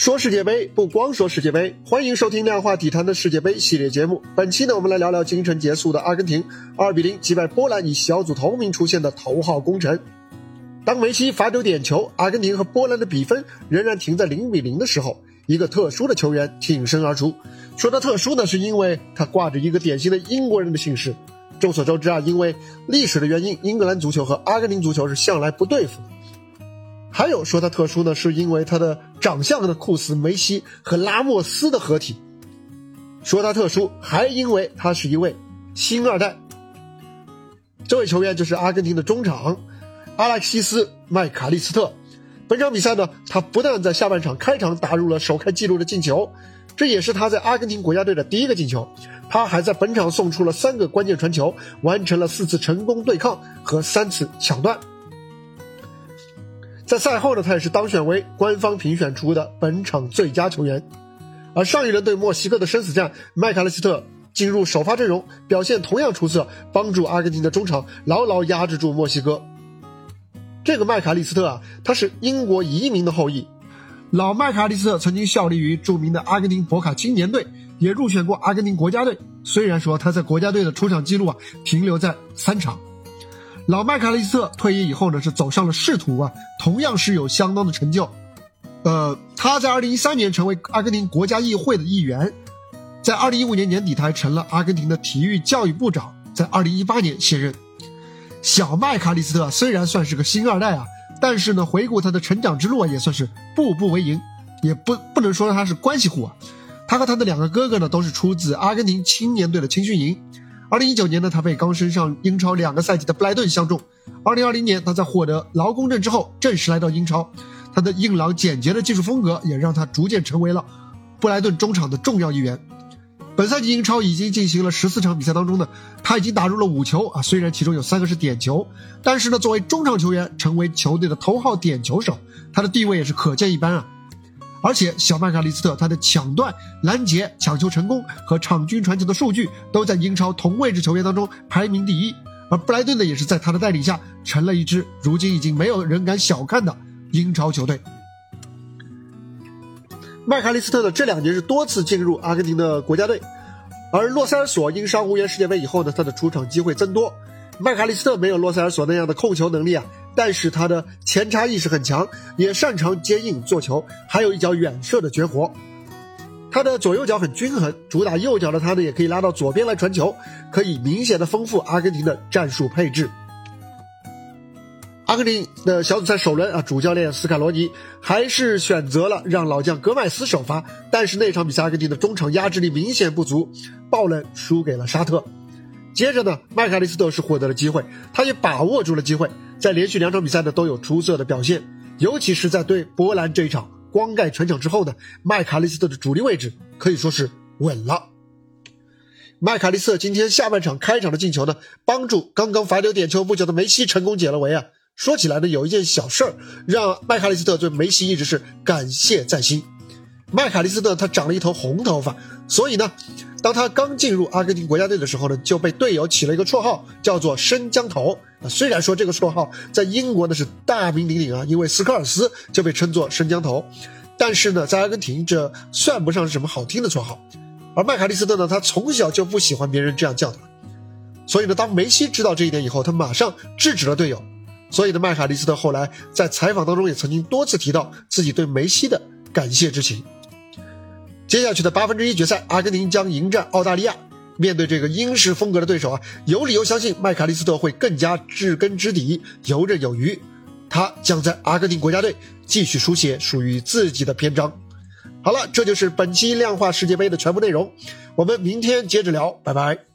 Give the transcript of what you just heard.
说世界杯不光说世界杯，欢迎收听量化体坛的世界杯系列节目。本期呢，我们来聊聊今晨结束的阿根廷二比零击败波兰，以小组头名出现的头号功臣。当梅西罚丢点球，阿根廷和波兰的比分仍然停在零比零的时候，一个特殊的球员挺身而出。说他特殊呢，是因为他挂着一个典型的英国人的姓氏。众所周知啊，因为历史的原因，英格兰足球和阿根廷足球是向来不对付的。还有说他特殊呢，是因为他的长相呢酷似梅西和拉莫斯的合体。说他特殊，还因为他是一位星二代。这位球员就是阿根廷的中场阿莱克西斯·麦卡利斯特。本场比赛呢，他不但在下半场开场打入了首开纪录的进球，这也是他在阿根廷国家队的第一个进球。他还在本场送出了三个关键传球，完成了四次成功对抗和三次抢断。在赛后呢，他也是当选为官方评选出的本场最佳球员。而上一轮对墨西哥的生死战，麦卡利斯特进入首发阵容，表现同样出色，帮助阿根廷的中场牢牢压制住墨西哥。这个麦卡利斯特啊，他是英国移民的后裔。老麦卡利斯特曾经效力于著名的阿根廷博卡青年队，也入选过阿根廷国家队。虽然说他在国家队的出场记录啊，停留在三场。老麦卡利斯特退役以后呢，是走上了仕途啊，同样是有相当的成就。呃，他在2013年成为阿根廷国家议会的议员，在2015年年底他还成了阿根廷的体育教育部长，在2018年卸任。小麦卡利斯特虽然算是个星二代啊，但是呢，回顾他的成长之路啊，也算是步步为营，也不不能说他是关系户啊。他和他的两个哥哥呢，都是出自阿根廷青年队的青训营。二零一九年呢，他被刚升上英超两个赛季的布莱顿相中。二零二零年，他在获得劳工证之后，正式来到英超。他的硬朗简洁的技术风格，也让他逐渐成为了布莱顿中场的重要一员。本赛季英超已经进行了十四场比赛当中呢，他已经打入了五球啊，虽然其中有三个是点球，但是呢，作为中场球员，成为球队的头号点球手，他的地位也是可见一斑啊。而且，小麦卡利斯特他的抢断、拦截、抢球成功和场均传球的数据都在英超同位置球员当中排名第一。而布莱顿呢，也是在他的带领下成了一支如今已经没有人敢小看的英超球队。麦卡利斯特呢，这两年是多次进入阿根廷的国家队，而洛塞尔索因伤无缘世界杯以后呢，他的出场机会增多。麦卡利斯特没有洛塞尔索那样的控球能力啊。但是他的前插意识很强，也擅长接应做球，还有一脚远射的绝活。他的左右脚很均衡，主打右脚的他呢，也可以拉到左边来传球，可以明显的丰富阿根廷的战术配置。阿根廷的小组赛首轮啊，主教练斯卡罗尼还是选择了让老将格麦斯首发，但是那场比赛阿根廷的中场压制力明显不足，爆冷输给了沙特。接着呢，麦卡利斯特是获得了机会，他也把握住了机会。在连续两场比赛呢都有出色的表现，尤其是在对波兰这一场光盖全场之后呢，麦卡利斯特的主力位置可以说是稳了。麦卡利斯特今天下半场开场的进球呢，帮助刚刚罚丢点球不久的梅西成功解了围啊。说起来呢，有一件小事儿让麦卡利斯特对梅西一直是感谢在心。麦卡利斯特他长了一头红头发，所以呢。当他刚进入阿根廷国家队的时候呢，就被队友起了一个绰号，叫做“生姜头”。啊，虽然说这个绰号在英国呢是大名鼎鼎啊，因为斯科尔斯就被称作“生姜头”，但是呢，在阿根廷这算不上是什么好听的绰号。而麦卡利斯特呢，他从小就不喜欢别人这样叫他，所以呢，当梅西知道这一点以后，他马上制止了队友。所以呢，麦卡利斯特后来在采访当中也曾经多次提到自己对梅西的感谢之情。接下去的八分之一决赛，阿根廷将迎战澳大利亚。面对这个英式风格的对手啊，有理由相信麦卡利斯特会更加知根知底、游刃有余。他将在阿根廷国家队继续书写属于自己的篇章。好了，这就是本期量化世界杯的全部内容。我们明天接着聊，拜拜。